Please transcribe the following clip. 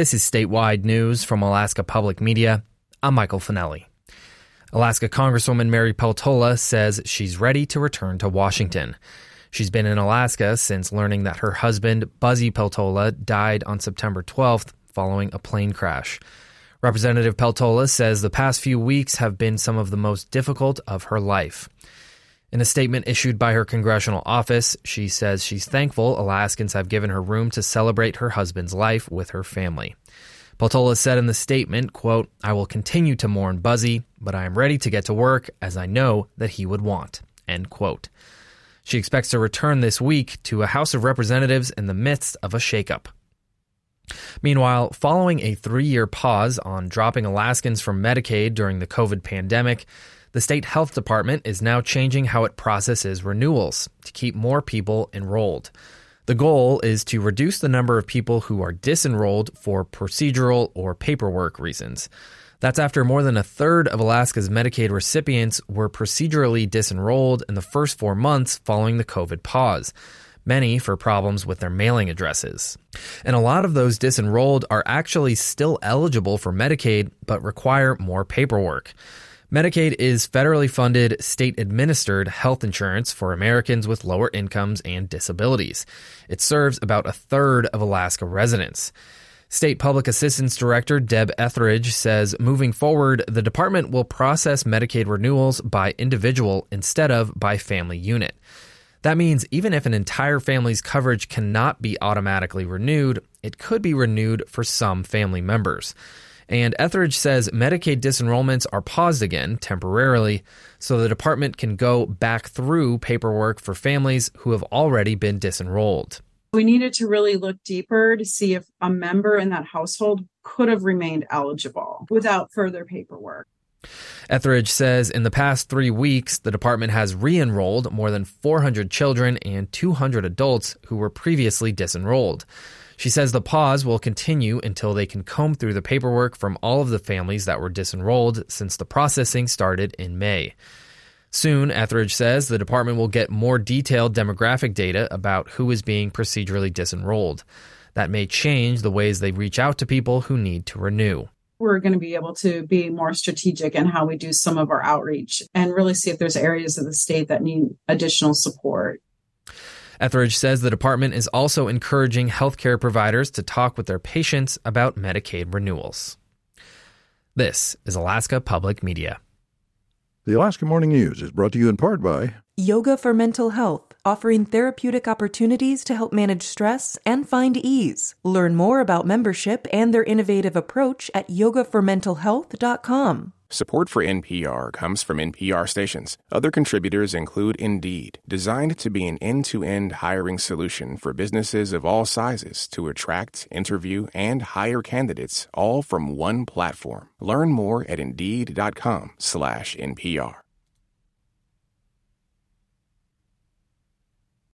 This is statewide news from Alaska Public Media. I'm Michael Finelli. Alaska Congresswoman Mary Peltola says she's ready to return to Washington. She's been in Alaska since learning that her husband, Buzzy Peltola, died on September 12th following a plane crash. Representative Peltola says the past few weeks have been some of the most difficult of her life. In a statement issued by her congressional office, she says she's thankful Alaskans have given her room to celebrate her husband's life with her family. Peltola said in the statement, quote, I will continue to mourn Buzzy, but I am ready to get to work as I know that he would want, end quote. She expects to return this week to a House of Representatives in the midst of a shakeup. Meanwhile, following a three year pause on dropping Alaskans from Medicaid during the COVID pandemic, the state health department is now changing how it processes renewals to keep more people enrolled. The goal is to reduce the number of people who are disenrolled for procedural or paperwork reasons. That's after more than a third of Alaska's Medicaid recipients were procedurally disenrolled in the first four months following the COVID pause, many for problems with their mailing addresses. And a lot of those disenrolled are actually still eligible for Medicaid but require more paperwork. Medicaid is federally funded, state administered health insurance for Americans with lower incomes and disabilities. It serves about a third of Alaska residents. State Public Assistance Director Deb Etheridge says moving forward, the department will process Medicaid renewals by individual instead of by family unit. That means even if an entire family's coverage cannot be automatically renewed, it could be renewed for some family members. And Etheridge says Medicaid disenrollments are paused again temporarily so the department can go back through paperwork for families who have already been disenrolled. We needed to really look deeper to see if a member in that household could have remained eligible without further paperwork. Etheridge says in the past three weeks, the department has re enrolled more than 400 children and 200 adults who were previously disenrolled. She says the pause will continue until they can comb through the paperwork from all of the families that were disenrolled since the processing started in May. Soon, Etheridge says the department will get more detailed demographic data about who is being procedurally disenrolled. That may change the ways they reach out to people who need to renew. We're going to be able to be more strategic in how we do some of our outreach and really see if there's areas of the state that need additional support. Etheridge says the department is also encouraging healthcare providers to talk with their patients about Medicaid renewals. This is Alaska Public Media. The Alaska Morning News is brought to you in part by Yoga for Mental Health, offering therapeutic opportunities to help manage stress and find ease. Learn more about membership and their innovative approach at yogaformentalhealth.com. Support for NPR comes from NPR stations. Other contributors include Indeed, designed to be an end to end hiring solution for businesses of all sizes to attract, interview, and hire candidates all from one platform. Learn more at Indeed.com slash NPR.